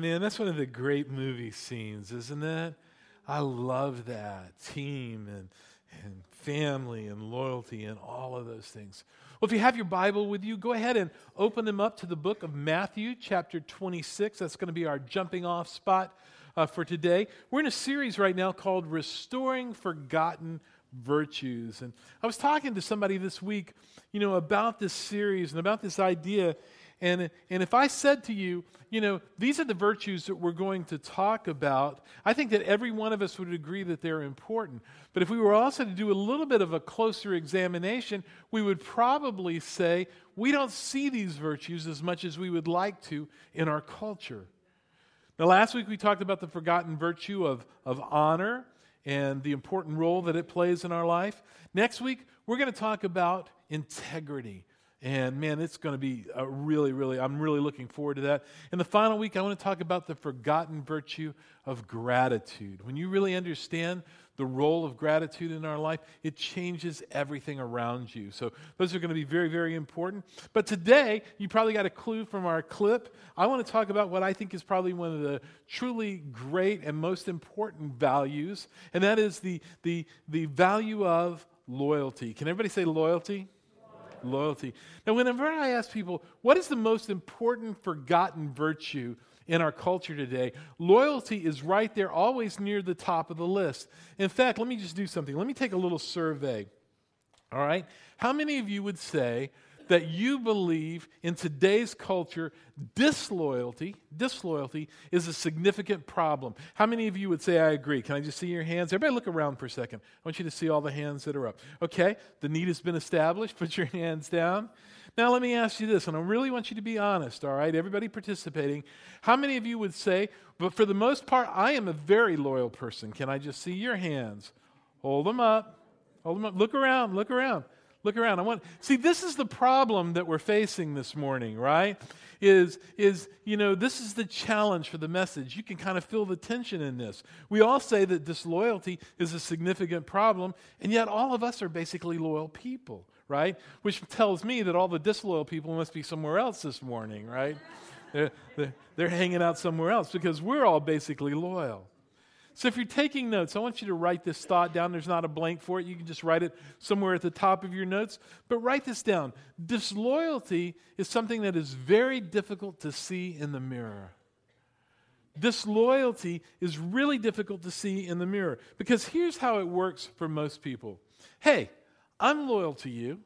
Man, that's one of the great movie scenes, isn't it? I love that. Team and, and family and loyalty and all of those things. Well, if you have your Bible with you, go ahead and open them up to the book of Matthew, chapter 26. That's going to be our jumping off spot uh, for today. We're in a series right now called Restoring Forgotten Virtues. And I was talking to somebody this week, you know, about this series and about this idea and, and if I said to you, you know, these are the virtues that we're going to talk about, I think that every one of us would agree that they're important. But if we were also to do a little bit of a closer examination, we would probably say we don't see these virtues as much as we would like to in our culture. Now, last week we talked about the forgotten virtue of, of honor and the important role that it plays in our life. Next week, we're going to talk about integrity. And man, it's going to be a really, really, I'm really looking forward to that. In the final week, I want to talk about the forgotten virtue of gratitude. When you really understand the role of gratitude in our life, it changes everything around you. So, those are going to be very, very important. But today, you probably got a clue from our clip. I want to talk about what I think is probably one of the truly great and most important values, and that is the, the, the value of loyalty. Can everybody say loyalty? Loyalty. Now, whenever I ask people, what is the most important forgotten virtue in our culture today, loyalty is right there, always near the top of the list. In fact, let me just do something. Let me take a little survey. All right? How many of you would say that you believe in today's culture disloyalty disloyalty is a significant problem. How many of you would say i agree can i just see your hands? Everybody look around for a second. I want you to see all the hands that are up. Okay the need has been established. Put your hands down. Now let me ask you this and i really want you to be honest all right? Everybody participating. How many of you would say but for the most part i am a very loyal person. Can i just see your hands? Hold them up. Hold them up. Look around look around Look around. I want see this is the problem that we're facing this morning, right? Is is you know, this is the challenge for the message. You can kind of feel the tension in this. We all say that disloyalty is a significant problem, and yet all of us are basically loyal people, right? Which tells me that all the disloyal people must be somewhere else this morning, right? they're, they're, they're hanging out somewhere else because we're all basically loyal. So if you're taking notes, I want you to write this thought down. There's not a blank for it. You can just write it somewhere at the top of your notes. But write this down. Disloyalty is something that is very difficult to see in the mirror. Disloyalty is really difficult to see in the mirror because here's how it works for most people. Hey, I'm loyal to you.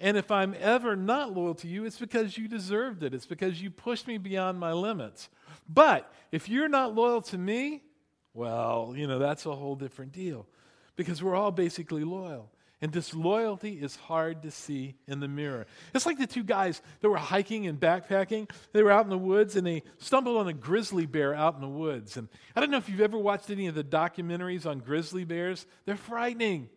And if I'm ever not loyal to you, it's because you deserved it. It's because you pushed me beyond my limits. But if you're not loyal to me, well, you know, that's a whole different deal because we're all basically loyal. And disloyalty is hard to see in the mirror. It's like the two guys that were hiking and backpacking. They were out in the woods and they stumbled on a grizzly bear out in the woods. And I don't know if you've ever watched any of the documentaries on grizzly bears. They're frightening.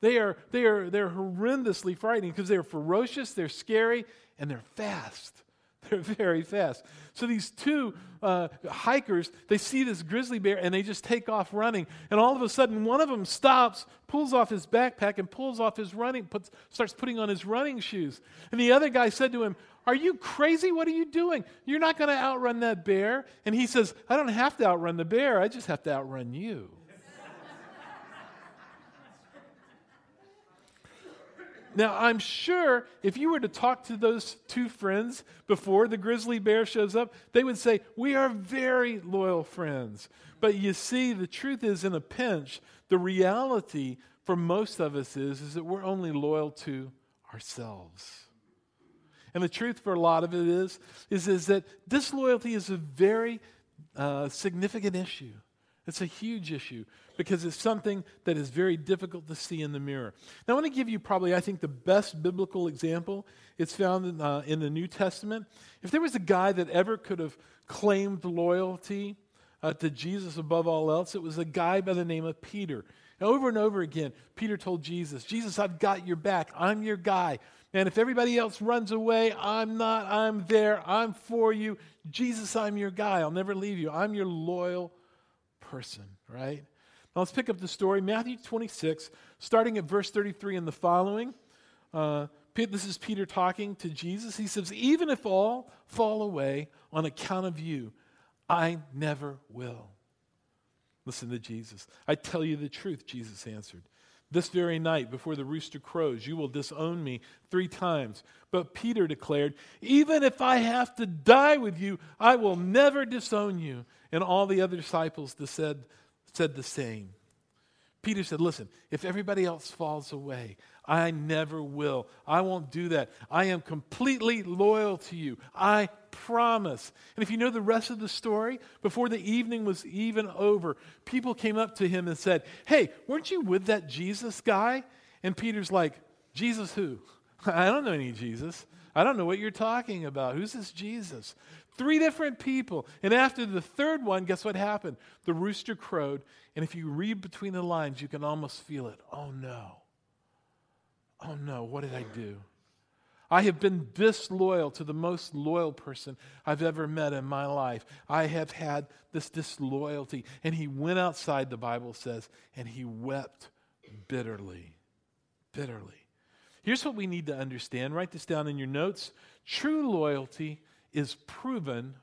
They are, they are, they're horrendously frightening because they're ferocious, they're scary, and they're fast. They're very fast. So these two uh, hikers, they see this grizzly bear and they just take off running. And all of a sudden, one of them stops, pulls off his backpack, and pulls off his running, puts, starts putting on his running shoes. And the other guy said to him, Are you crazy? What are you doing? You're not going to outrun that bear. And he says, I don't have to outrun the bear, I just have to outrun you. Now, I'm sure if you were to talk to those two friends before the grizzly bear shows up, they would say, We are very loyal friends. But you see, the truth is, in a pinch, the reality for most of us is, is that we're only loyal to ourselves. And the truth for a lot of it is, is, is that disloyalty is a very uh, significant issue. It's a huge issue because it's something that is very difficult to see in the mirror. Now, I want to give you probably, I think, the best biblical example. It's found in, uh, in the New Testament. If there was a guy that ever could have claimed loyalty uh, to Jesus above all else, it was a guy by the name of Peter. And over and over again, Peter told Jesus, Jesus, I've got your back. I'm your guy. And if everybody else runs away, I'm not. I'm there. I'm for you. Jesus, I'm your guy. I'll never leave you. I'm your loyal person, right? Now let's pick up the story. Matthew 26, starting at verse 33 and the following. Uh, this is Peter talking to Jesus. He says, Even if all fall away on account of you, I never will. Listen to Jesus. I tell you the truth, Jesus answered. This very night, before the rooster crows, you will disown me three times. But Peter declared, Even if I have to die with you, I will never disown you. And all the other disciples said, said the same. Peter said, Listen, if everybody else falls away, I never will. I won't do that. I am completely loyal to you. I promise. And if you know the rest of the story, before the evening was even over, people came up to him and said, Hey, weren't you with that Jesus guy? And Peter's like, Jesus who? I don't know any Jesus. I don't know what you're talking about. Who's this Jesus? Three different people. And after the third one, guess what happened? The rooster crowed. And if you read between the lines, you can almost feel it. Oh no. Oh no, what did I do? I have been disloyal to the most loyal person I've ever met in my life. I have had this disloyalty. And he went outside, the Bible says, and he wept bitterly. Bitterly. Here's what we need to understand. Write this down in your notes. True loyalty is proven,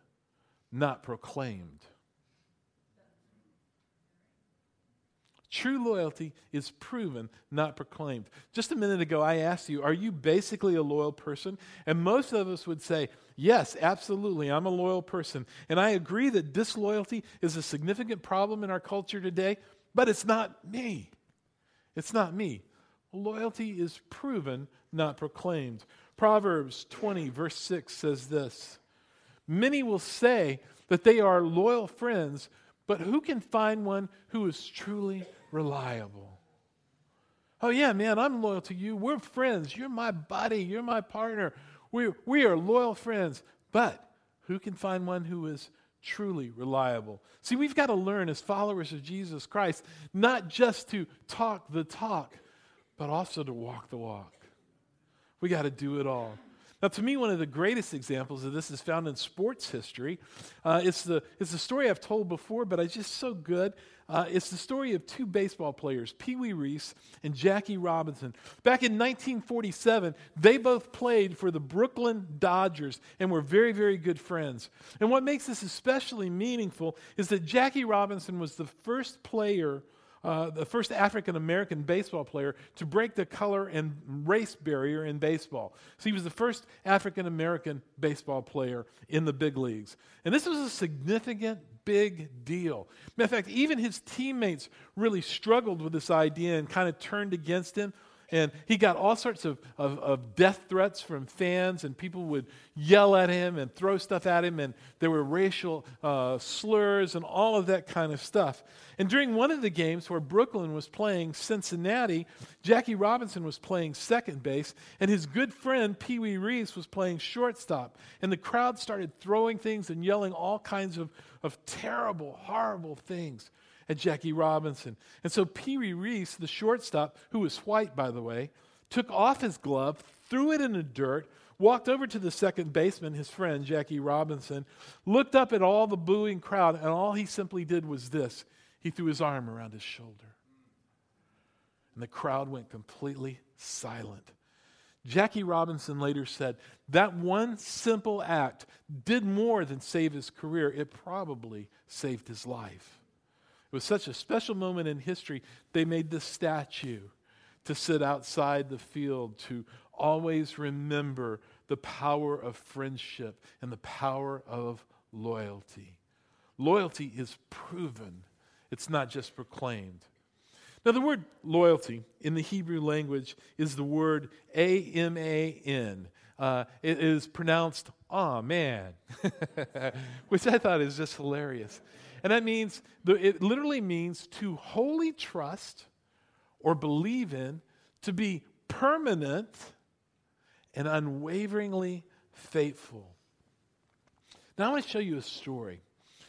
not proclaimed. True loyalty is proven, not proclaimed. Just a minute ago, I asked you, Are you basically a loyal person? And most of us would say, Yes, absolutely, I'm a loyal person. And I agree that disloyalty is a significant problem in our culture today, but it's not me. It's not me. Loyalty is proven, not proclaimed. Proverbs 20, verse 6 says this Many will say that they are loyal friends, but who can find one who is truly reliable? Oh, yeah, man, I'm loyal to you. We're friends. You're my buddy. You're my partner. We, we are loyal friends. But who can find one who is truly reliable? See, we've got to learn as followers of Jesus Christ not just to talk the talk, but also to walk the walk. We got to do it all. Now, to me, one of the greatest examples of this is found in sports history. Uh, it's, the, it's the story I've told before, but it's just so good. Uh, it's the story of two baseball players, Pee Wee Reese and Jackie Robinson. Back in 1947, they both played for the Brooklyn Dodgers and were very, very good friends. And what makes this especially meaningful is that Jackie Robinson was the first player uh, the first African American baseball player to break the color and race barrier in baseball. So he was the first African American baseball player in the big leagues. And this was a significant, big deal. Matter of fact, even his teammates really struggled with this idea and kind of turned against him. And he got all sorts of, of, of, death threats from fans, and people would yell at him and throw stuff at him, and there were racial uh, slurs and all of that kind of stuff. And during one of the games where Brooklyn was playing Cincinnati, Jackie Robinson was playing second base, and his good friend Pee Wee Reese was playing shortstop. And the crowd started throwing things and yelling all kinds of, of terrible, horrible things at Jackie Robinson. And so Pee Wee Reese, the shortstop, who was white, by the way, took off his glove, threw it in the dirt, walked over to the second baseman, his friend, Jackie Robinson, looked up at all the booing crowd, and all he simply did was this he threw his arm around his shoulder. And the crowd went completely silent. Jackie Robinson later said, That one simple act did more than save his career, it probably saved his life. It was such a special moment in history, they made this statue to sit outside the field to always remember the power of friendship and the power of loyalty. Loyalty is proven, it's not just proclaimed. Now, the word loyalty in the Hebrew language is the word A M A N. Uh, it is pronounced Amen, which I thought is just hilarious. And that means, it literally means to wholly trust or believe in, to be permanent and unwaveringly faithful. Now, I want to show you a story.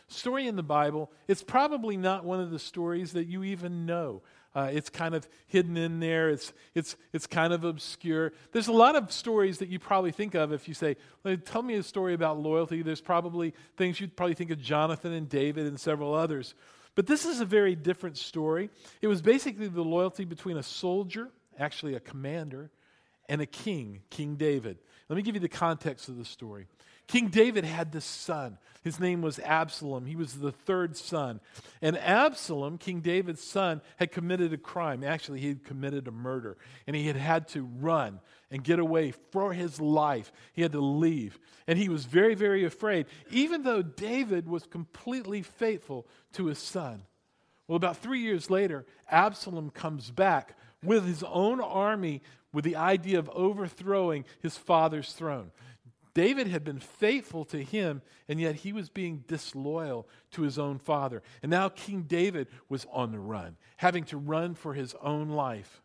Story in the Bible. It's probably not one of the stories that you even know. Uh, it's kind of hidden in there. It's, it's, it's kind of obscure. There's a lot of stories that you probably think of if you say, Tell me a story about loyalty. There's probably things you'd probably think of Jonathan and David and several others. But this is a very different story. It was basically the loyalty between a soldier, actually a commander, and a king, King David. Let me give you the context of the story. King David had this son. His name was Absalom. He was the third son. And Absalom, King David's son, had committed a crime. Actually, he had committed a murder. And he had had to run and get away for his life. He had to leave. And he was very, very afraid, even though David was completely faithful to his son. Well, about three years later, Absalom comes back with his own army with the idea of overthrowing his father's throne. David had been faithful to him, and yet he was being disloyal to his own father. And now King David was on the run, having to run for his own life.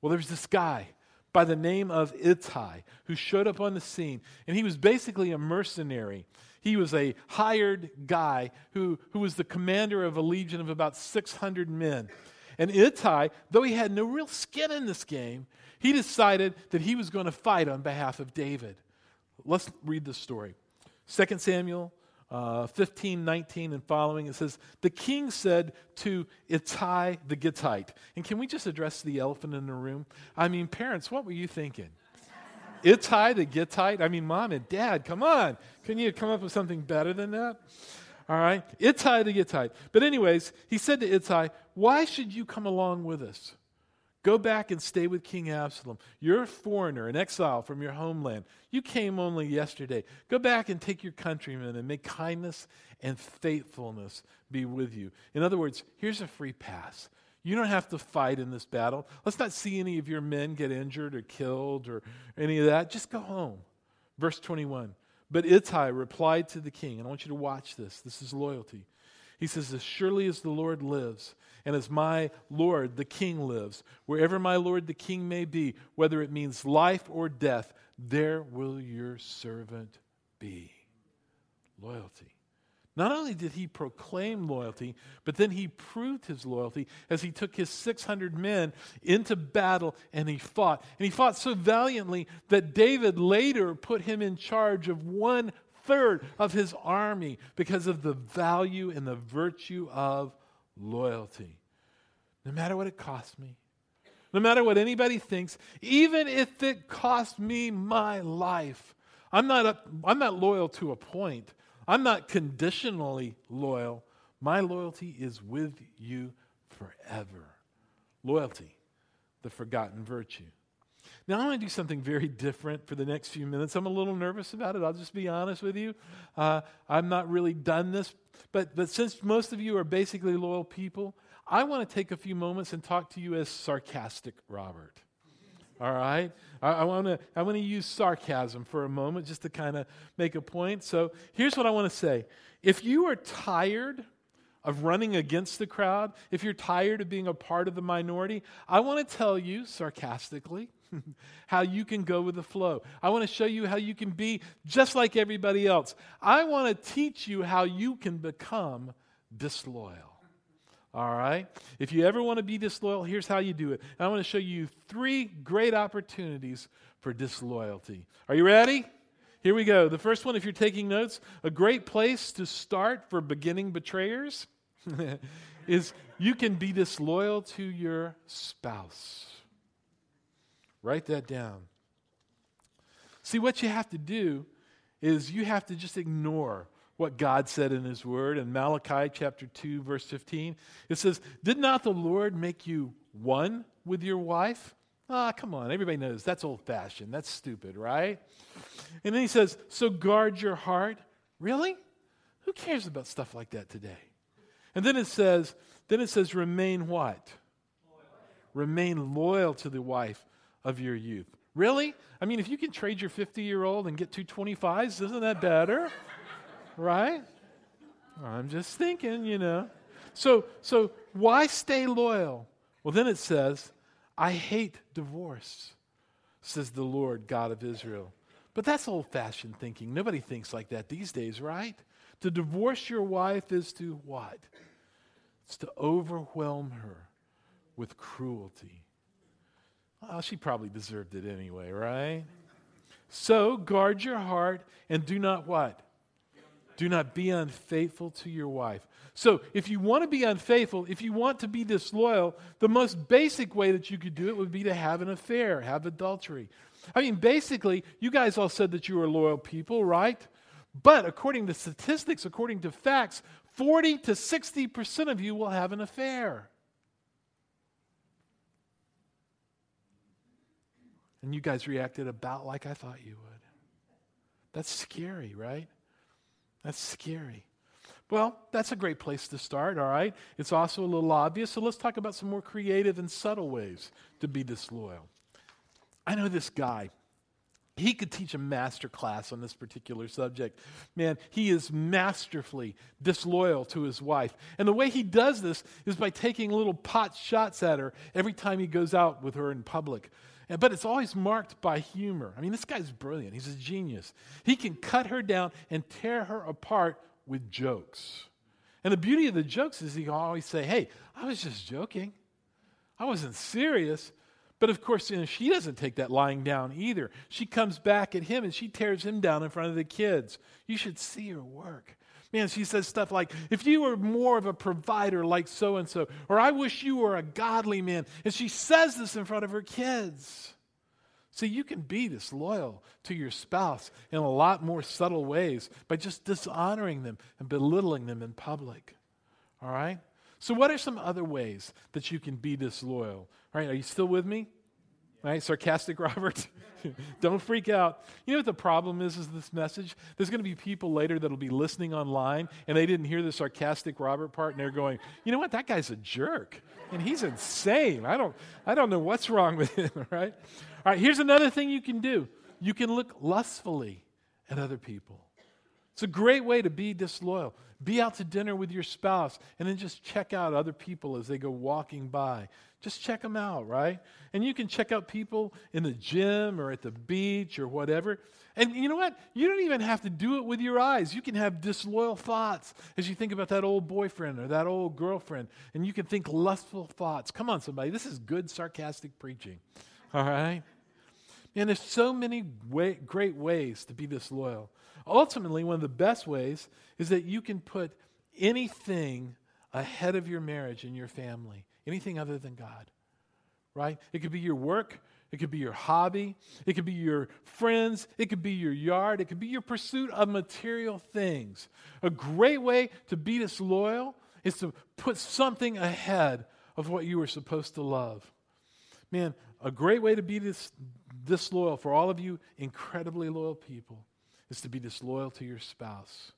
Well, there's this guy by the name of Ittai who showed up on the scene, and he was basically a mercenary. He was a hired guy who, who was the commander of a legion of about 600 men. And Ittai, though he had no real skin in this game, he decided that he was going to fight on behalf of David. Let's read the story. 2 Samuel uh, 15, 19, and following, it says, The king said to Ittai the Gittite, and can we just address the elephant in the room? I mean, parents, what were you thinking? Ittai the Gittite? I mean, mom and dad, come on. Can you come up with something better than that? All right? Ittai the Gittite. But, anyways, he said to Ittai, Why should you come along with us? Go back and stay with King Absalom. You're a foreigner, an exile from your homeland. You came only yesterday. Go back and take your countrymen and make kindness and faithfulness be with you. In other words, here's a free pass. You don't have to fight in this battle. Let's not see any of your men get injured or killed or any of that. Just go home. Verse 21. But Ittai replied to the king, and I want you to watch this. This is loyalty. He says, As surely as the Lord lives, and as my Lord the King lives, wherever my Lord the King may be, whether it means life or death, there will your servant be. Loyalty. Not only did he proclaim loyalty, but then he proved his loyalty as he took his 600 men into battle and he fought. And he fought so valiantly that David later put him in charge of one third of his army because of the value and the virtue of loyalty. No matter what it costs me, no matter what anybody thinks, even if it costs me my life, I'm not, a, I'm not loyal to a point. I'm not conditionally loyal. My loyalty is with you forever. Loyalty, the forgotten virtue. Now, I'm going to do something very different for the next few minutes. I'm a little nervous about it. I'll just be honest with you. Uh, I've not really done this, but, but since most of you are basically loyal people, I want to take a few moments and talk to you as sarcastic Robert. All right? I, I want to I want to use sarcasm for a moment just to kind of make a point. So here's what I want to say. If you are tired of running against the crowd, if you're tired of being a part of the minority, I want to tell you sarcastically how you can go with the flow. I want to show you how you can be just like everybody else. I want to teach you how you can become disloyal. All right? If you ever want to be disloyal, here's how you do it. And I want to show you three great opportunities for disloyalty. Are you ready? Here we go. The first one, if you're taking notes, a great place to start for beginning betrayers is you can be disloyal to your spouse. Write that down. See, what you have to do is you have to just ignore what God said in His Word. In Malachi chapter 2, verse 15, it says, Did not the Lord make you one with your wife? Ah, come on. Everybody knows that's old fashioned. That's stupid, right? And then he says, So guard your heart. Really? Who cares about stuff like that today? And then it says, then it says, remain what? Loyal. Remain loyal to the wife of your youth. Really? I mean, if you can trade your 50 year old and get two 25s, isn't that better? right? I'm just thinking, you know. So, so why stay loyal? Well, then it says, I hate divorce, says the Lord God of Israel. But that's old fashioned thinking. Nobody thinks like that these days, right? To divorce your wife is to what? It's to overwhelm her with cruelty well, she probably deserved it anyway, right? So guard your heart and do not what? Do not be unfaithful to your wife. So, if you want to be unfaithful, if you want to be disloyal, the most basic way that you could do it would be to have an affair, have adultery. I mean, basically, you guys all said that you were loyal people, right? But according to statistics, according to facts, 40 to 60% of you will have an affair. And you guys reacted about like I thought you would. That's scary, right? That's scary. Well, that's a great place to start, all right? It's also a little obvious, so let's talk about some more creative and subtle ways to be disloyal. I know this guy. He could teach a master class on this particular subject. Man, he is masterfully disloyal to his wife. And the way he does this is by taking little pot shots at her every time he goes out with her in public. But it's always marked by humor. I mean, this guy's brilliant. He's a genius. He can cut her down and tear her apart with jokes. And the beauty of the jokes is he can always say, Hey, I was just joking. I wasn't serious. But of course, you know, she doesn't take that lying down either. She comes back at him and she tears him down in front of the kids. You should see her work. Man, she says stuff like, if you were more of a provider like so and so, or I wish you were a godly man. And she says this in front of her kids. See, you can be disloyal to your spouse in a lot more subtle ways by just dishonoring them and belittling them in public. All right? So, what are some other ways that you can be disloyal? All right, are you still with me? Right? Sarcastic Robert? Don't freak out. You know what the problem is, is this message? There's going to be people later that'll be listening online and they didn't hear the sarcastic Robert part and they're going, you know what, that guy's a jerk. And he's insane. I don't, I don't know what's wrong with him, right? All right, here's another thing you can do. You can look lustfully at other people. It's a great way to be disloyal. Be out to dinner with your spouse and then just check out other people as they go walking by. Just check them out, right? And you can check out people in the gym or at the beach or whatever. And you know what? You don't even have to do it with your eyes. You can have disloyal thoughts as you think about that old boyfriend or that old girlfriend, and you can think lustful thoughts. Come on, somebody. This is good, sarcastic preaching. All right? And there's so many way, great ways to be disloyal. Ultimately, one of the best ways is that you can put anything ahead of your marriage and your family, anything other than God. Right? It could be your work, it could be your hobby, it could be your friends, it could be your yard, it could be your pursuit of material things. A great way to be disloyal is to put something ahead of what you were supposed to love. Man, a great way to be dis- disloyal for all of you incredibly loyal people is to be disloyal to your spouse.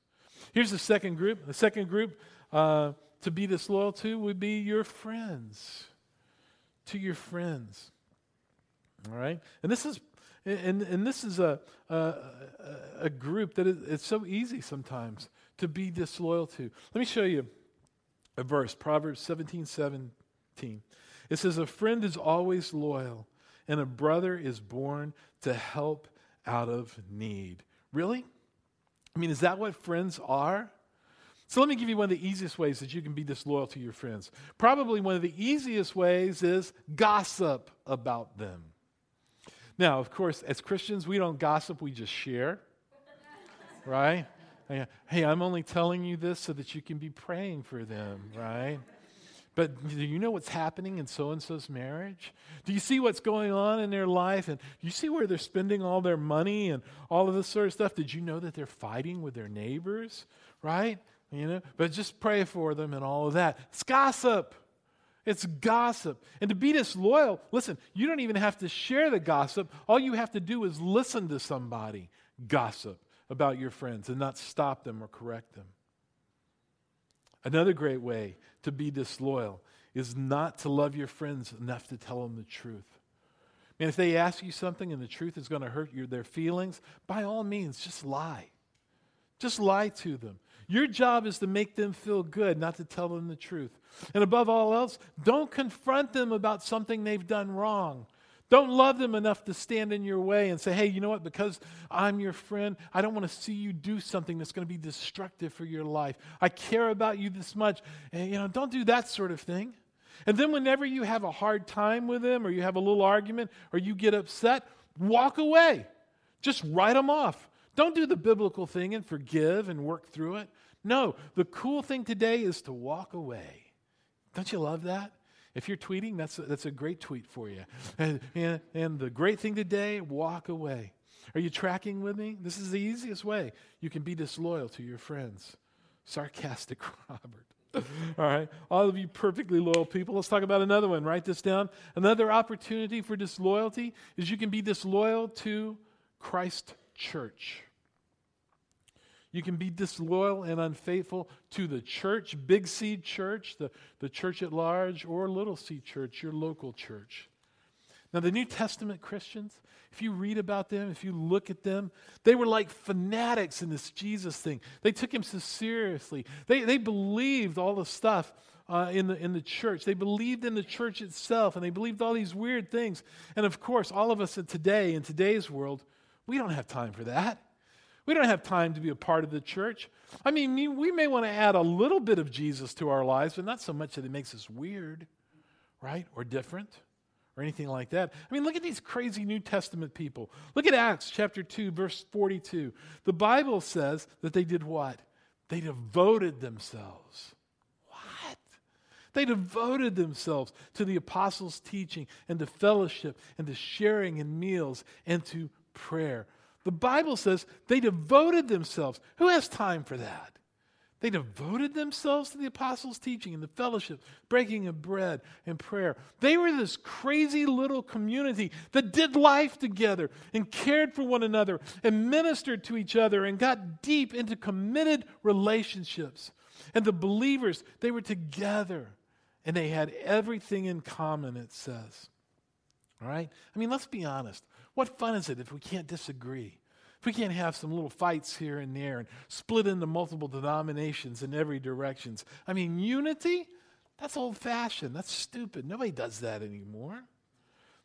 Here's the second group. The second group uh, to be disloyal to would be your friends. To your friends. All right? And this is. And, and this is a, a, a group that is, it's so easy sometimes to be disloyal to. Let me show you a verse, Proverbs 17 17. It says, A friend is always loyal, and a brother is born to help out of need. Really? I mean, is that what friends are? So let me give you one of the easiest ways that you can be disloyal to your friends. Probably one of the easiest ways is gossip about them. Now, of course, as Christians, we don't gossip, we just share. right? Hey, I'm only telling you this so that you can be praying for them, right? But do you know what's happening in so and so's marriage? Do you see what's going on in their life? And do you see where they're spending all their money and all of this sort of stuff? Did you know that they're fighting with their neighbors? Right? You know, but just pray for them and all of that. It's gossip. It's gossip. And to be disloyal, listen, you don't even have to share the gossip. All you have to do is listen to somebody gossip about your friends and not stop them or correct them. Another great way to be disloyal is not to love your friends enough to tell them the truth. Man, if they ask you something and the truth is going to hurt your, their feelings, by all means, just lie. Just lie to them. Your job is to make them feel good, not to tell them the truth. And above all else, don't confront them about something they've done wrong. Don't love them enough to stand in your way and say, hey, you know what? Because I'm your friend, I don't want to see you do something that's going to be destructive for your life. I care about you this much. And, you know, don't do that sort of thing. And then whenever you have a hard time with them or you have a little argument or you get upset, walk away. Just write them off. Don't do the biblical thing and forgive and work through it. No, the cool thing today is to walk away. Don't you love that? If you're tweeting, that's a, that's a great tweet for you. And, and, and the great thing today, walk away. Are you tracking with me? This is the easiest way you can be disloyal to your friends. Sarcastic Robert. All right. All of you perfectly loyal people, let's talk about another one. Write this down. Another opportunity for disloyalty is you can be disloyal to Christ Church. You can be disloyal and unfaithful to the church, Big C church, the, the church at large, or Little C church, your local church. Now, the New Testament Christians, if you read about them, if you look at them, they were like fanatics in this Jesus thing. They took him so seriously. They, they believed all the stuff uh, in, the, in the church. They believed in the church itself, and they believed all these weird things. And of course, all of us today, in today's world, we don't have time for that. We don't have time to be a part of the church. I mean, we may want to add a little bit of Jesus to our lives, but not so much that it makes us weird, right? Or different or anything like that. I mean, look at these crazy New Testament people. Look at Acts chapter 2, verse 42. The Bible says that they did what? They devoted themselves. What? They devoted themselves to the apostles' teaching and to fellowship and to sharing in meals and to prayer. The Bible says they devoted themselves. Who has time for that? They devoted themselves to the apostles' teaching and the fellowship, breaking of bread and prayer. They were this crazy little community that did life together and cared for one another and ministered to each other and got deep into committed relationships. And the believers, they were together and they had everything in common, it says. All right? I mean, let's be honest. What fun is it if we can't disagree? If we can't have some little fights here and there and split into multiple denominations in every directions. I mean, unity? That's old fashioned. That's stupid. Nobody does that anymore.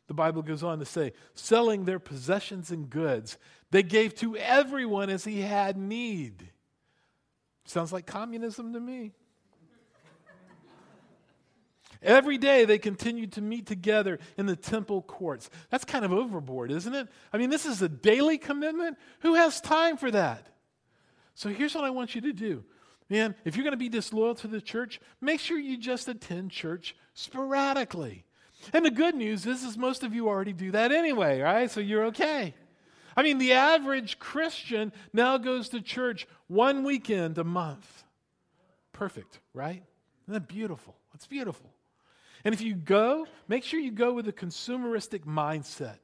The Bible goes on to say, selling their possessions and goods, they gave to everyone as he had need. Sounds like communism to me. Every day they continued to meet together in the temple courts. That's kind of overboard, isn't it? I mean, this is a daily commitment. Who has time for that? So here's what I want you to do. Man, if you're going to be disloyal to the church, make sure you just attend church sporadically. And the good news is, is most of you already do that anyway, right? So you're okay. I mean, the average Christian now goes to church one weekend a month. Perfect, right? Isn't that beautiful? It's beautiful. And if you go, make sure you go with a consumeristic mindset.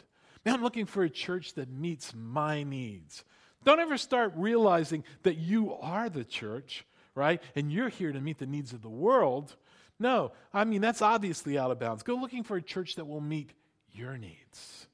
Man, I'm looking for a church that meets my needs. Don't ever start realizing that you are the church, right? And you're here to meet the needs of the world. No, I mean, that's obviously out of bounds. Go looking for a church that will meet your needs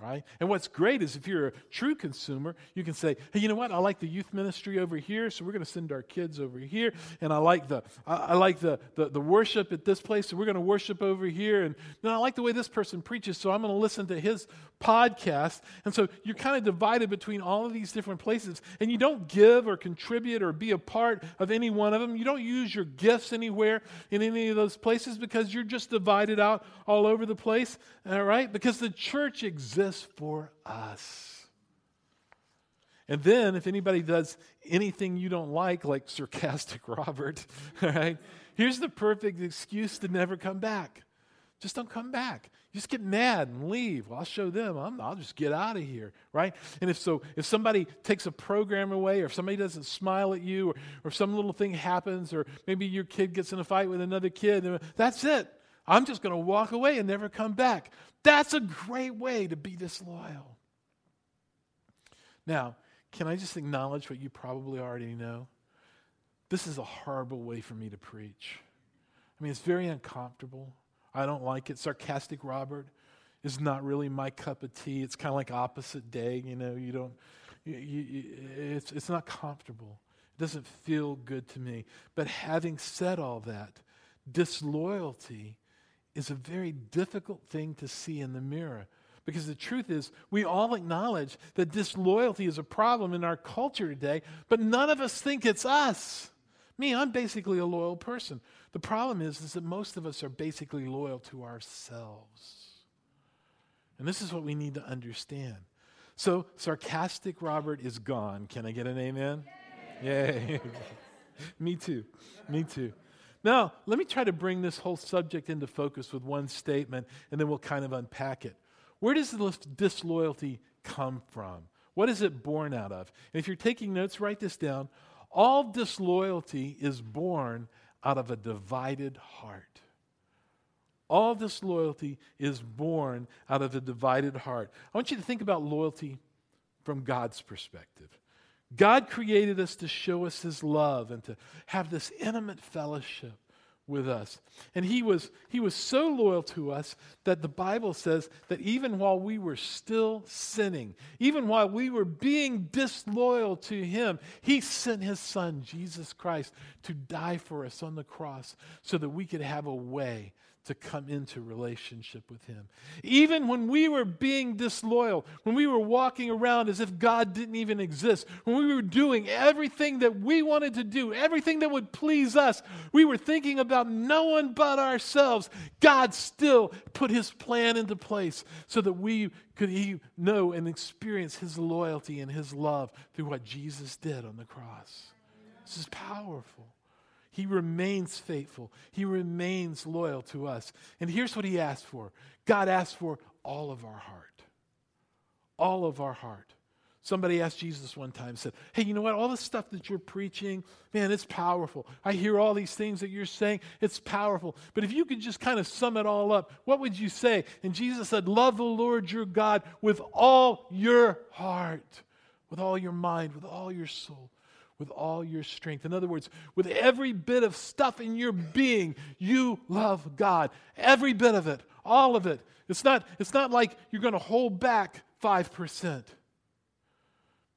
right? And what's great is if you're a true consumer, you can say, hey, you know what? I like the youth ministry over here, so we're going to send our kids over here. And I like the I, I like the, the, the worship at this place, so we're going to worship over here. And then I like the way this person preaches, so I'm going to listen to his podcast. And so you're kind of divided between all of these different places, and you don't give or contribute or be a part of any one of them. You don't use your gifts anywhere in any of those places because you're just divided out all over the place, all right? Because the church exists for us. And then, if anybody does anything you don't like, like sarcastic Robert, right? Here's the perfect excuse to never come back. Just don't come back. Just get mad and leave. Well, I'll show them. i will just get out of here, right? And if so, if somebody takes a program away, or if somebody doesn't smile at you, or, or some little thing happens, or maybe your kid gets in a fight with another kid, that's it. I'm just going to walk away and never come back. That's a great way to be disloyal. Now, can I just acknowledge what you probably already know? This is a horrible way for me to preach. I mean, it's very uncomfortable. I don't like it. Sarcastic Robert is not really my cup of tea. It's kind of like opposite day, you know, you don't, you, you, it's, it's not comfortable. It doesn't feel good to me. But having said all that, disloyalty is a very difficult thing to see in the mirror. Because the truth is, we all acknowledge that disloyalty is a problem in our culture today, but none of us think it's us. Me, I'm basically a loyal person. The problem is, is that most of us are basically loyal to ourselves. And this is what we need to understand. So, sarcastic Robert is gone. Can I get an amen? Yay. Me too. Me too. Now, let me try to bring this whole subject into focus with one statement, and then we'll kind of unpack it. Where does this disloyalty come from? What is it born out of? And if you're taking notes, write this down. All disloyalty is born out of a divided heart. All disloyalty is born out of a divided heart. I want you to think about loyalty from God's perspective. God created us to show us his love and to have this intimate fellowship with us. And he was, he was so loyal to us that the Bible says that even while we were still sinning, even while we were being disloyal to him, he sent his son, Jesus Christ, to die for us on the cross so that we could have a way to come into relationship with Him. Even when we were being disloyal, when we were walking around as if God didn't even exist, when we were doing everything that we wanted to do, everything that would please us, we were thinking about no one but ourselves. God still put His plan into place so that we could he know and experience His loyalty and His love through what Jesus did on the cross. This is powerful. He remains faithful. He remains loyal to us. And here's what he asked for God asked for all of our heart. All of our heart. Somebody asked Jesus one time, said, Hey, you know what? All the stuff that you're preaching, man, it's powerful. I hear all these things that you're saying, it's powerful. But if you could just kind of sum it all up, what would you say? And Jesus said, Love the Lord your God with all your heart, with all your mind, with all your soul with all your strength. In other words, with every bit of stuff in your being, you love God. Every bit of it, all of it. It's not, it's not like you're going to hold back 5%.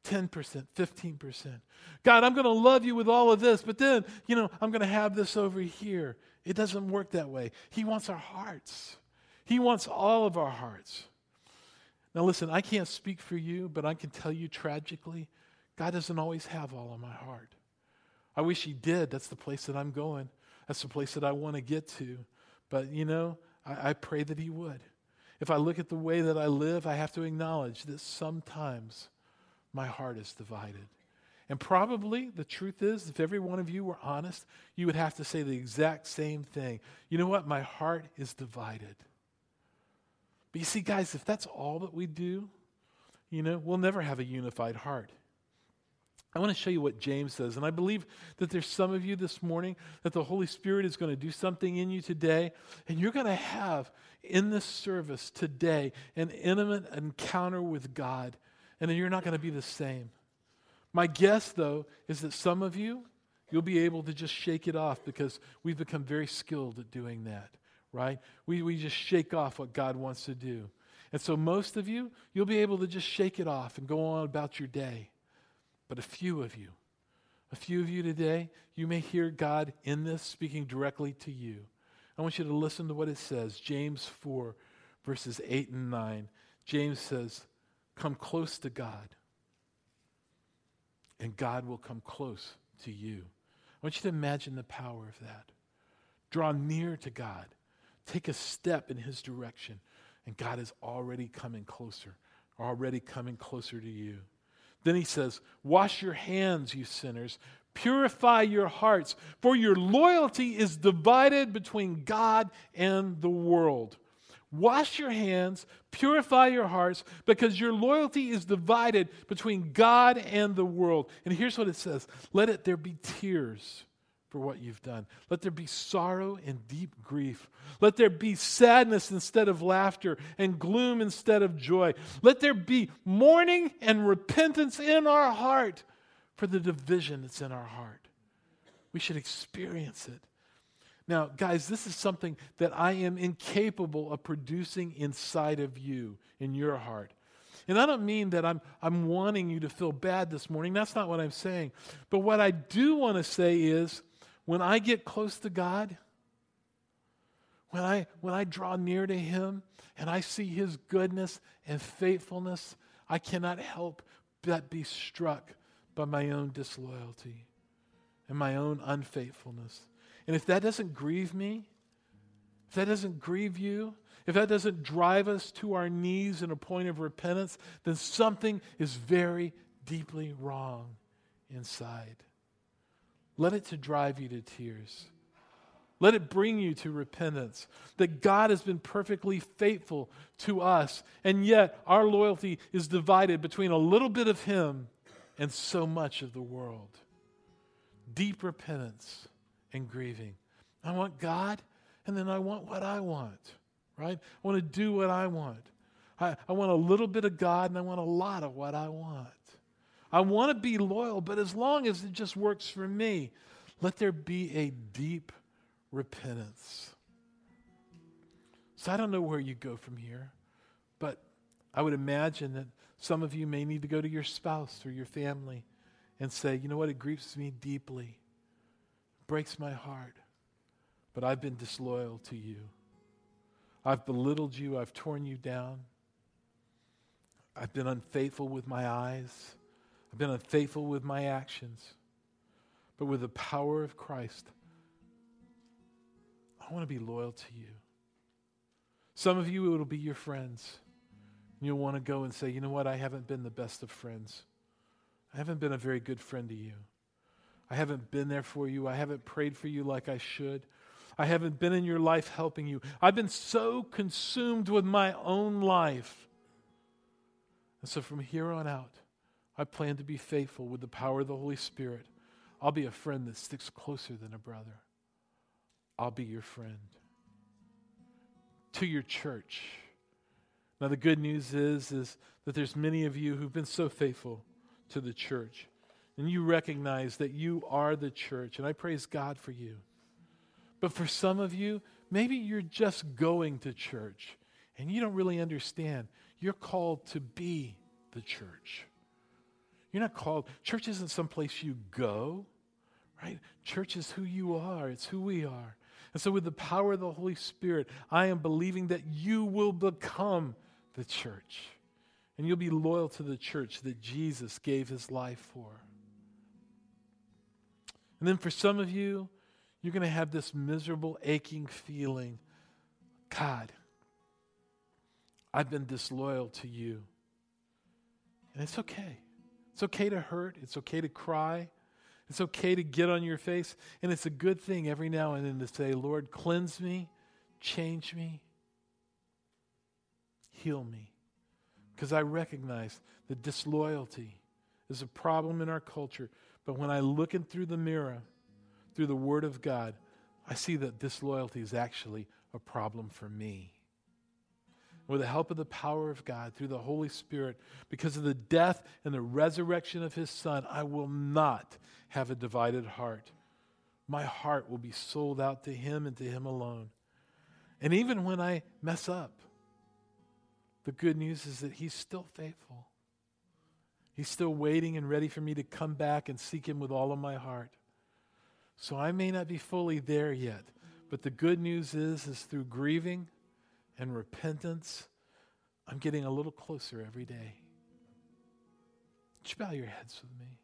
10%, 15%. God, I'm going to love you with all of this, but then, you know, I'm going to have this over here. It doesn't work that way. He wants our hearts, He wants all of our hearts. Now, listen, I can't speak for you, but I can tell you tragically God doesn't always have all of my heart. I wish He did. That's the place that I'm going. That's the place that I want to get to. But, you know, I, I pray that He would. If I look at the way that I live, I have to acknowledge that sometimes my heart is divided. And probably the truth is, if every one of you were honest, you would have to say the exact same thing. You know what? My heart is divided. But you see, guys, if that's all that we do, you know, we'll never have a unified heart. I want to show you what James says. And I believe that there's some of you this morning that the Holy Spirit is going to do something in you today. And you're going to have in this service today an intimate encounter with God. And then you're not going to be the same. My guess, though, is that some of you, you'll be able to just shake it off because we've become very skilled at doing that, right? We, we just shake off what God wants to do. And so, most of you, you'll be able to just shake it off and go on about your day. But a few of you, a few of you today, you may hear God in this speaking directly to you. I want you to listen to what it says James 4, verses 8 and 9. James says, Come close to God, and God will come close to you. I want you to imagine the power of that. Draw near to God, take a step in His direction, and God is already coming closer, already coming closer to you. Then he says, Wash your hands, you sinners. Purify your hearts, for your loyalty is divided between God and the world. Wash your hands, purify your hearts, because your loyalty is divided between God and the world. And here's what it says Let it there be tears for what you've done. Let there be sorrow and deep grief. Let there be sadness instead of laughter and gloom instead of joy. Let there be mourning and repentance in our heart for the division that's in our heart. We should experience it. Now, guys, this is something that I am incapable of producing inside of you, in your heart. And I don't mean that I'm, I'm wanting you to feel bad this morning. That's not what I'm saying. But what I do want to say is when I get close to God, when I, when I draw near to Him and I see His goodness and faithfulness, I cannot help but be struck by my own disloyalty and my own unfaithfulness. And if that doesn't grieve me, if that doesn't grieve you, if that doesn't drive us to our knees in a point of repentance, then something is very deeply wrong inside. Let it to drive you to tears. Let it bring you to repentance. That God has been perfectly faithful to us, and yet our loyalty is divided between a little bit of Him and so much of the world. Deep repentance and grieving. I want God, and then I want what I want, right? I want to do what I want. I, I want a little bit of God, and I want a lot of what I want. I want to be loyal, but as long as it just works for me, let there be a deep repentance. So I don't know where you go from here, but I would imagine that some of you may need to go to your spouse or your family and say, you know what, it grieves me deeply, it breaks my heart, but I've been disloyal to you. I've belittled you, I've torn you down. I've been unfaithful with my eyes. I've been unfaithful with my actions. But with the power of Christ, I want to be loyal to you. Some of you, it'll be your friends. You'll want to go and say, you know what? I haven't been the best of friends. I haven't been a very good friend to you. I haven't been there for you. I haven't prayed for you like I should. I haven't been in your life helping you. I've been so consumed with my own life. And so from here on out, I plan to be faithful with the power of the Holy Spirit. I'll be a friend that sticks closer than a brother. I'll be your friend. To your church. Now the good news is, is that there's many of you who've been so faithful to the church. And you recognize that you are the church. And I praise God for you. But for some of you, maybe you're just going to church and you don't really understand. You're called to be the church. You're not called, church isn't some place you go, right? Church is who you are, it's who we are. And so, with the power of the Holy Spirit, I am believing that you will become the church. And you'll be loyal to the church that Jesus gave his life for. And then for some of you, you're going to have this miserable, aching feeling God, I've been disloyal to you. And it's okay. It's okay to hurt. It's okay to cry. It's okay to get on your face. And it's a good thing every now and then to say, Lord, cleanse me, change me, heal me. Because I recognize that disloyalty is a problem in our culture. But when I look in through the mirror, through the Word of God, I see that disloyalty is actually a problem for me. With the help of the power of God, through the Holy Spirit, because of the death and the resurrection of His Son, I will not have a divided heart. My heart will be sold out to Him and to Him alone. And even when I mess up, the good news is that He's still faithful. He's still waiting and ready for me to come back and seek Him with all of my heart. So I may not be fully there yet, but the good news is, is through grieving and repentance, I'm getting a little closer every day. Would you bow your heads with me?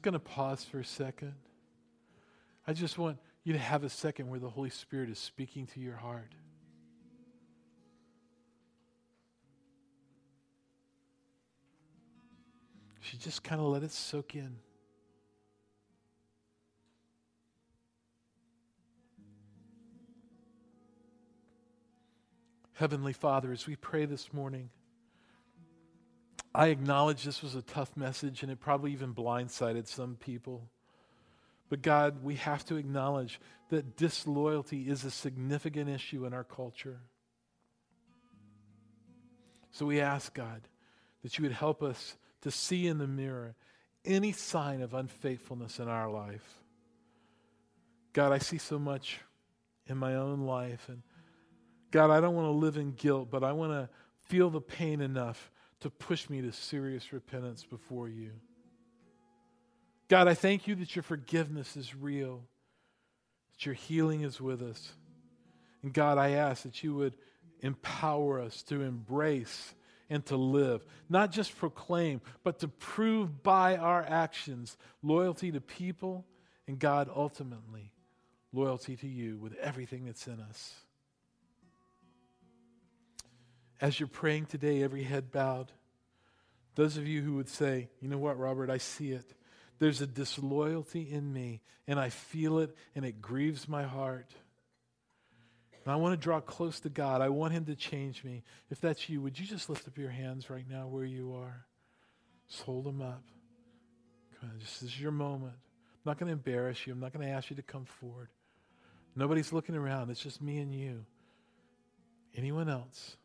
just going to pause for a second. I just want you to have a second where the Holy Spirit is speaking to your heart. You just kind of let it soak in. Heavenly Father, as we pray this morning, I acknowledge this was a tough message and it probably even blindsided some people. But God, we have to acknowledge that disloyalty is a significant issue in our culture. So we ask, God, that you would help us to see in the mirror any sign of unfaithfulness in our life. God, I see so much in my own life. And God, I don't want to live in guilt, but I want to feel the pain enough to push me to serious repentance before you. God, I thank you that your forgiveness is real, that your healing is with us. And God, I ask that you would empower us to embrace and to live, not just proclaim, but to prove by our actions loyalty to people and God ultimately loyalty to you with everything that's in us. as you're praying today, every head bowed, those of you who would say, you know what, Robert, I see it. There's a disloyalty in me, and I feel it, and it grieves my heart. And I want to draw close to God. I want Him to change me. If that's you, would you just lift up your hands right now where you are? Just hold them up. Come on, this is your moment. I'm not going to embarrass you. I'm not going to ask you to come forward. Nobody's looking around. It's just me and you. Anyone else?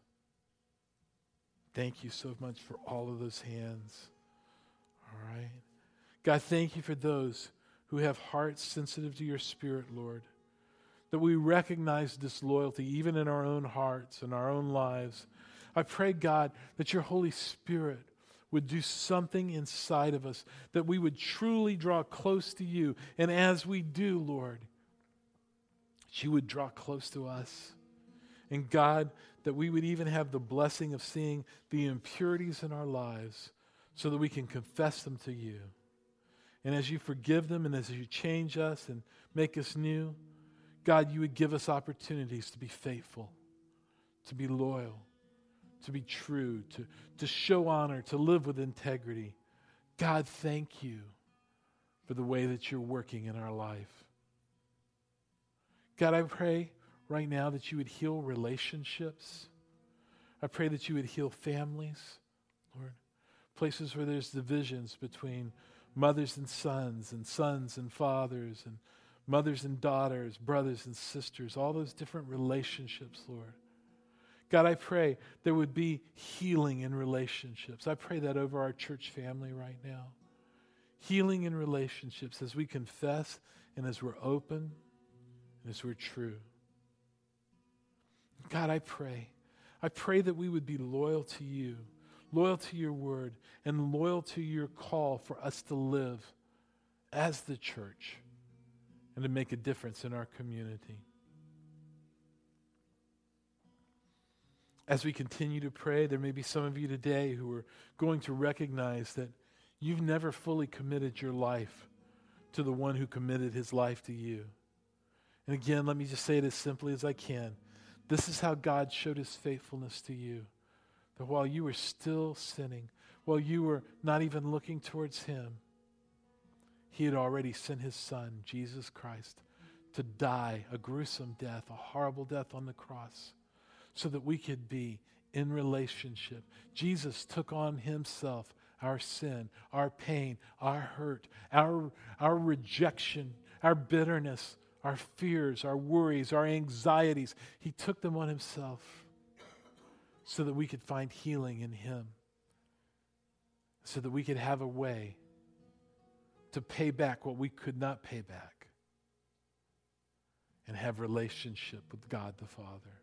Thank you so much for all of those hands. All right. God, thank you for those who have hearts sensitive to your spirit, Lord. That we recognize disloyalty even in our own hearts and our own lives. I pray, God, that your Holy Spirit would do something inside of us, that we would truly draw close to you. And as we do, Lord, you would draw close to us. And God, that we would even have the blessing of seeing the impurities in our lives so that we can confess them to you. And as you forgive them and as you change us and make us new, God, you would give us opportunities to be faithful, to be loyal, to be true, to, to show honor, to live with integrity. God, thank you for the way that you're working in our life. God, I pray right now that you would heal relationships. I pray that you would heal families, Lord. Places where there's divisions between mothers and sons, and sons and fathers, and mothers and daughters, brothers and sisters, all those different relationships, Lord. God, I pray there would be healing in relationships. I pray that over our church family right now. Healing in relationships as we confess and as we're open and as we're true. God, I pray. I pray that we would be loyal to you, loyal to your word, and loyal to your call for us to live as the church and to make a difference in our community. As we continue to pray, there may be some of you today who are going to recognize that you've never fully committed your life to the one who committed his life to you. And again, let me just say it as simply as I can. This is how God showed his faithfulness to you. That while you were still sinning, while you were not even looking towards him, he had already sent his son, Jesus Christ, to die a gruesome death, a horrible death on the cross, so that we could be in relationship. Jesus took on himself our sin, our pain, our hurt, our, our rejection, our bitterness, our fears, our worries, our anxieties. He took them on himself so that we could find healing in him, so that we could have a way to pay back what we could not pay back and have relationship with God the Father.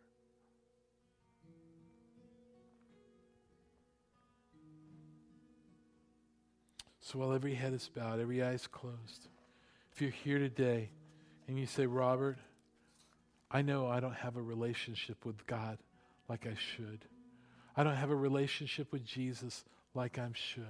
So while every head is bowed, every eye is closed, if you're here today, and you say, Robert, I know I don't have a relationship with God like I should. I don't have a relationship with Jesus like I should.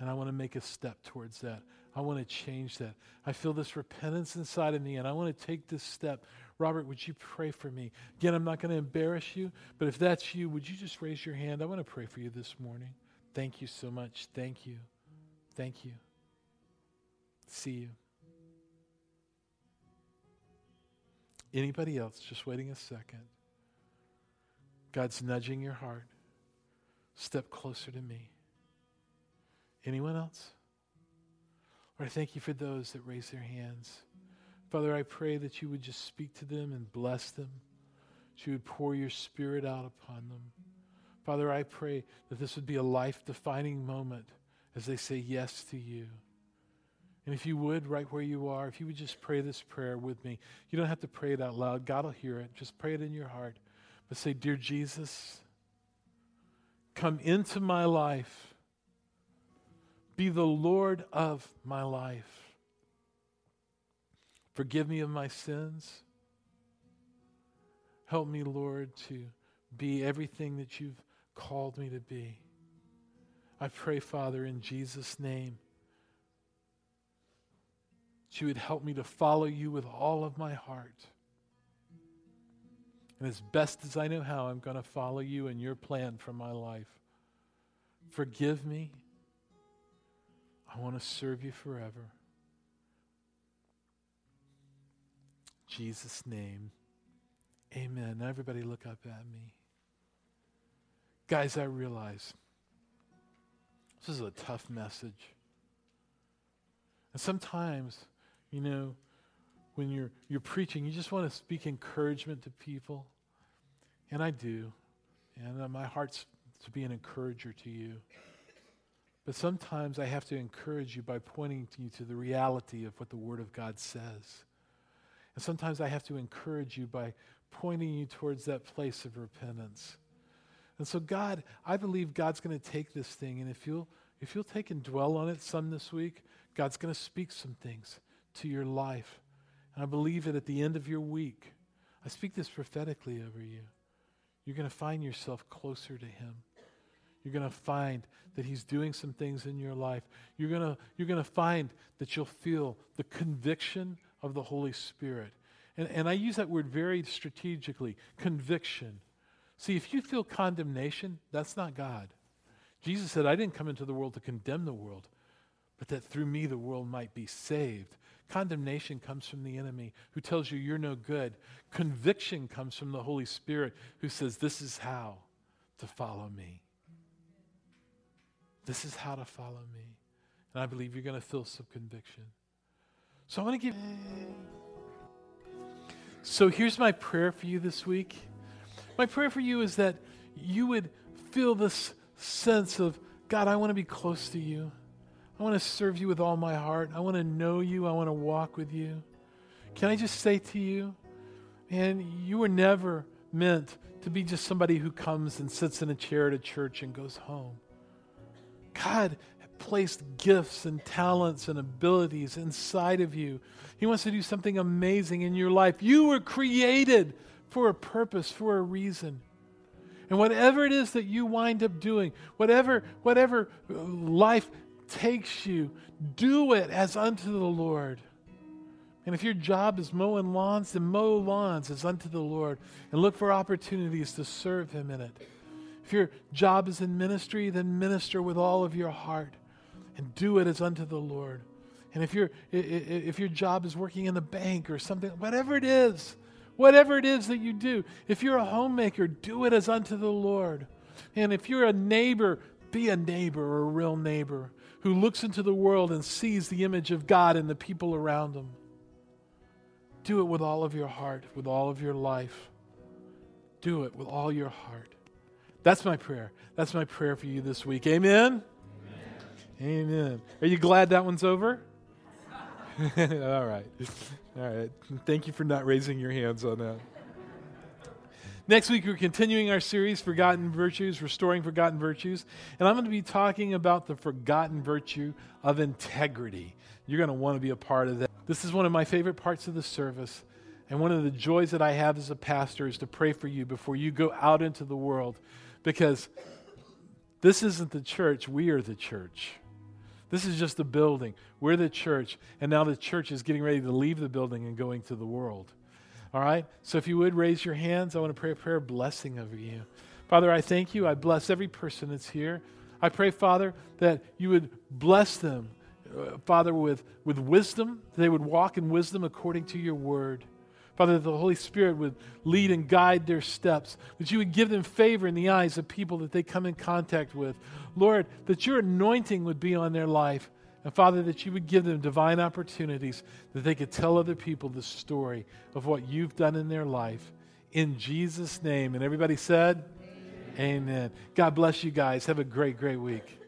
And I want to make a step towards that. I want to change that. I feel this repentance inside of me, and I want to take this step. Robert, would you pray for me? Again, I'm not going to embarrass you, but if that's you, would you just raise your hand? I want to pray for you this morning. Thank you so much. Thank you. Thank you. See you. Anybody else? Just waiting a second. God's nudging your heart. Step closer to me. Anyone else? Lord, I thank you for those that raise their hands. Father, I pray that you would just speak to them and bless them. That you would pour your spirit out upon them. Father, I pray that this would be a life defining moment as they say yes to you. And if you would, right where you are, if you would just pray this prayer with me, you don't have to pray it out loud. God will hear it. Just pray it in your heart. But say, Dear Jesus, come into my life. Be the Lord of my life. Forgive me of my sins. Help me, Lord, to be everything that you've called me to be. I pray, Father, in Jesus' name that you would help me to follow you with all of my heart And as best as I know how, I'm going to follow you and your plan for my life. Forgive me. I want to serve you forever. Jesus' name. Amen. Everybody look up at me. Guys, I realize this is a tough message. And sometimes, you know, when you're, you're preaching, you just want to speak encouragement to people. And I do. And uh, my heart's to be an encourager to you. But sometimes I have to encourage you by pointing to you to the reality of what the Word of God says. And sometimes I have to encourage you by pointing you towards that place of repentance. And so, God, I believe God's going to take this thing, and if you'll, if you'll take and dwell on it some this week, God's going to speak some things to your life. And I believe that at the end of your week, I speak this prophetically over you. You're going to find yourself closer to Him. You're going to find that He's doing some things in your life. You're going to, you're to find that you'll feel the conviction of the Holy Spirit. And, and I use that word very strategically conviction. See, if you feel condemnation, that's not God. Jesus said, I didn't come into the world to condemn the world, but that through me the world might be saved. Condemnation comes from the enemy who tells you you're no good. Conviction comes from the Holy Spirit who says, This is how to follow me. This is how to follow me. And I believe you're going to feel some conviction. So I want to give. So here's my prayer for you this week. My prayer for you is that you would feel this sense of, God, I want to be close to you. I want to serve you with all my heart. I want to know you. I want to walk with you. Can I just say to you, man, you were never meant to be just somebody who comes and sits in a chair at a church and goes home. God placed gifts and talents and abilities inside of you. He wants to do something amazing in your life. You were created for a purpose, for a reason. And whatever it is that you wind up doing, whatever, whatever uh, life takes you, do it as unto the Lord. And if your job is mowing lawns, then mow lawns as unto the Lord and look for opportunities to serve Him in it. If your job is in ministry, then minister with all of your heart and do it as unto the Lord. And if, you if your job is working in the bank or something, whatever it is, whatever it is that you do, if you're a homemaker, do it as unto the Lord. And if you're a neighbor, be a neighbor or a real neighbor who looks into the world and sees the image of God in the people around them. Do it with all of your heart, with all of your life. Do it with all your heart. That's my prayer. That's my prayer for you this week. Amen? Amen. Amen. Are you glad that one's over? All right. All right. Thank you for not raising your hands on that. Next week, we're continuing our series, Forgotten Virtues, Restoring Forgotten Virtues. And I'm going to be talking about the forgotten virtue of integrity. You're going to want to be a part of that. This is one of my favorite parts of the service. And one of the joys that I have as a pastor is to pray for you before you go out into the world. Because this isn't the church, we are the church. This is just a building. We're the church. And now the church is getting ready to leave the building and going to the world. All right? So if you would raise your hands, I want to pray a prayer blessing over you. Father, I thank you. I bless every person that's here. I pray, Father, that you would bless them, uh, Father, with, with wisdom. They would walk in wisdom according to your word. Father, that the Holy Spirit would lead and guide their steps, that you would give them favor in the eyes of people that they come in contact with. Lord, that your anointing would be on their life. And Father, that you would give them divine opportunities that they could tell other people the story of what you've done in their life. In Jesus' name. And everybody said, Amen. Amen. God bless you guys. Have a great, great week.